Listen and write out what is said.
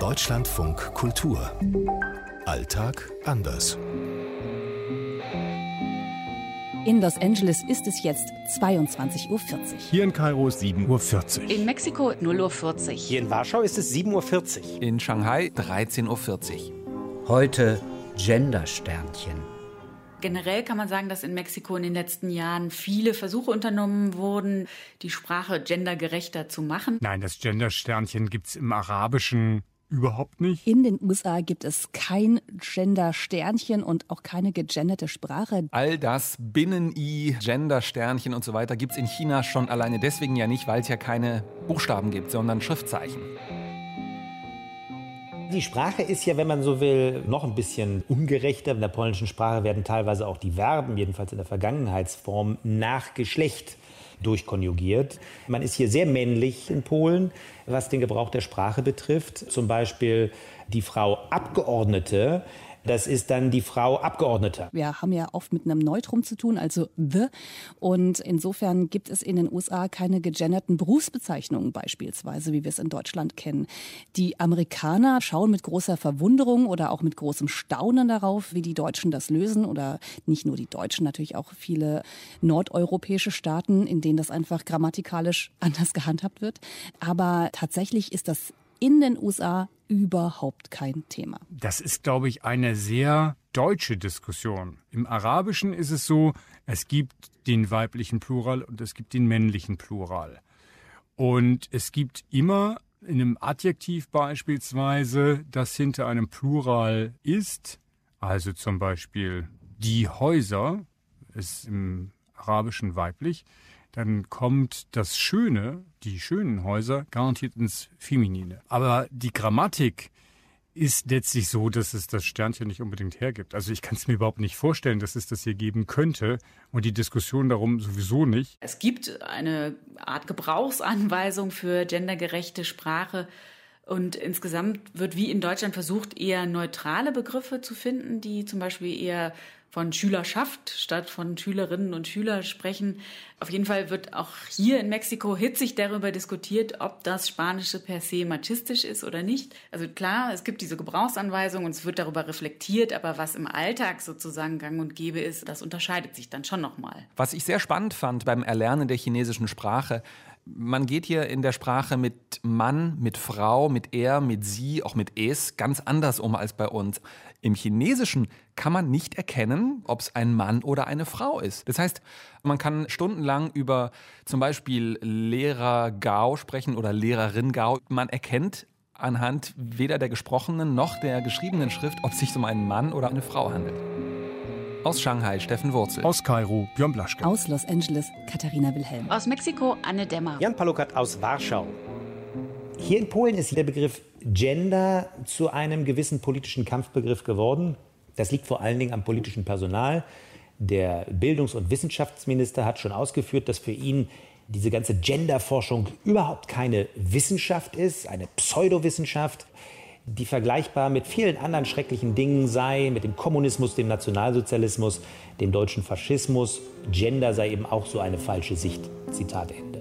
Deutschlandfunk Kultur. Alltag anders. In Los Angeles ist es jetzt 22.40 Uhr. Hier in Kairo 7.40 Uhr. In Mexiko 0.40 Uhr. Hier in Warschau ist es 7.40 Uhr. In Shanghai 13.40 Uhr. Heute Gendersternchen. Generell kann man sagen, dass in Mexiko in den letzten Jahren viele Versuche unternommen wurden, die Sprache gendergerechter zu machen. Nein, das Gendersternchen gibt es im Arabischen überhaupt nicht. In den USA gibt es kein Gender-Sternchen und auch keine gegenderte Sprache. All das Binnen-I, Gender-Sternchen und so weiter gibt es in China schon alleine deswegen ja nicht, weil es ja keine Buchstaben gibt, sondern Schriftzeichen. Die Sprache ist ja, wenn man so will, noch ein bisschen ungerechter. In der polnischen Sprache werden teilweise auch die Verben, jedenfalls in der Vergangenheitsform, nach Geschlecht durchkonjugiert. Man ist hier sehr männlich in Polen, was den Gebrauch der Sprache betrifft. Zum Beispiel die Frau Abgeordnete das ist dann die Frau Abgeordnete. Wir haben ja oft mit einem Neutrum zu tun, also the. Und insofern gibt es in den USA keine gegenderten Berufsbezeichnungen beispielsweise, wie wir es in Deutschland kennen. Die Amerikaner schauen mit großer Verwunderung oder auch mit großem Staunen darauf, wie die Deutschen das lösen. Oder nicht nur die Deutschen, natürlich auch viele nordeuropäische Staaten, in denen das einfach grammatikalisch anders gehandhabt wird. Aber tatsächlich ist das in den USA überhaupt kein Thema. Das ist, glaube ich, eine sehr deutsche Diskussion. Im Arabischen ist es so, es gibt den weiblichen Plural und es gibt den männlichen Plural. Und es gibt immer in einem Adjektiv beispielsweise, das hinter einem Plural ist, also zum Beispiel die Häuser, ist im Arabischen weiblich, dann kommt das Schöne, die schönen Häuser, garantiert ins Feminine. Aber die Grammatik ist letztlich so, dass es das Sternchen nicht unbedingt hergibt. Also ich kann es mir überhaupt nicht vorstellen, dass es das hier geben könnte und die Diskussion darum sowieso nicht. Es gibt eine Art Gebrauchsanweisung für gendergerechte Sprache. Und insgesamt wird wie in Deutschland versucht, eher neutrale Begriffe zu finden, die zum Beispiel eher von Schülerschaft statt von Schülerinnen und Schüler sprechen. Auf jeden Fall wird auch hier in Mexiko hitzig darüber diskutiert, ob das Spanische per se machistisch ist oder nicht. Also klar, es gibt diese Gebrauchsanweisung und es wird darüber reflektiert, aber was im Alltag sozusagen gang und gäbe ist, das unterscheidet sich dann schon nochmal. Was ich sehr spannend fand beim Erlernen der chinesischen Sprache, man geht hier in der Sprache mit Mann, mit Frau, mit er, mit sie, auch mit es ganz anders um als bei uns. Im Chinesischen kann man nicht erkennen, ob es ein Mann oder eine Frau ist. Das heißt, man kann stundenlang über zum Beispiel Lehrer Gao sprechen oder Lehrerin Gao. Man erkennt anhand weder der gesprochenen noch der geschriebenen Schrift, ob es sich um einen Mann oder eine Frau handelt. Aus Shanghai Steffen Wurzel. Aus Kairo Björn Blaschke. Aus Los Angeles Katharina Wilhelm. Aus Mexiko Anne Dämmer. Jan Palukat aus Warschau. Hier in Polen ist der Begriff Gender zu einem gewissen politischen Kampfbegriff geworden. Das liegt vor allen Dingen am politischen Personal. Der Bildungs- und Wissenschaftsminister hat schon ausgeführt, dass für ihn diese ganze Genderforschung überhaupt keine Wissenschaft ist, eine Pseudowissenschaft, die vergleichbar mit vielen anderen schrecklichen Dingen sei, mit dem Kommunismus, dem Nationalsozialismus, dem deutschen Faschismus. Gender sei eben auch so eine falsche Sicht. Zitat Ende.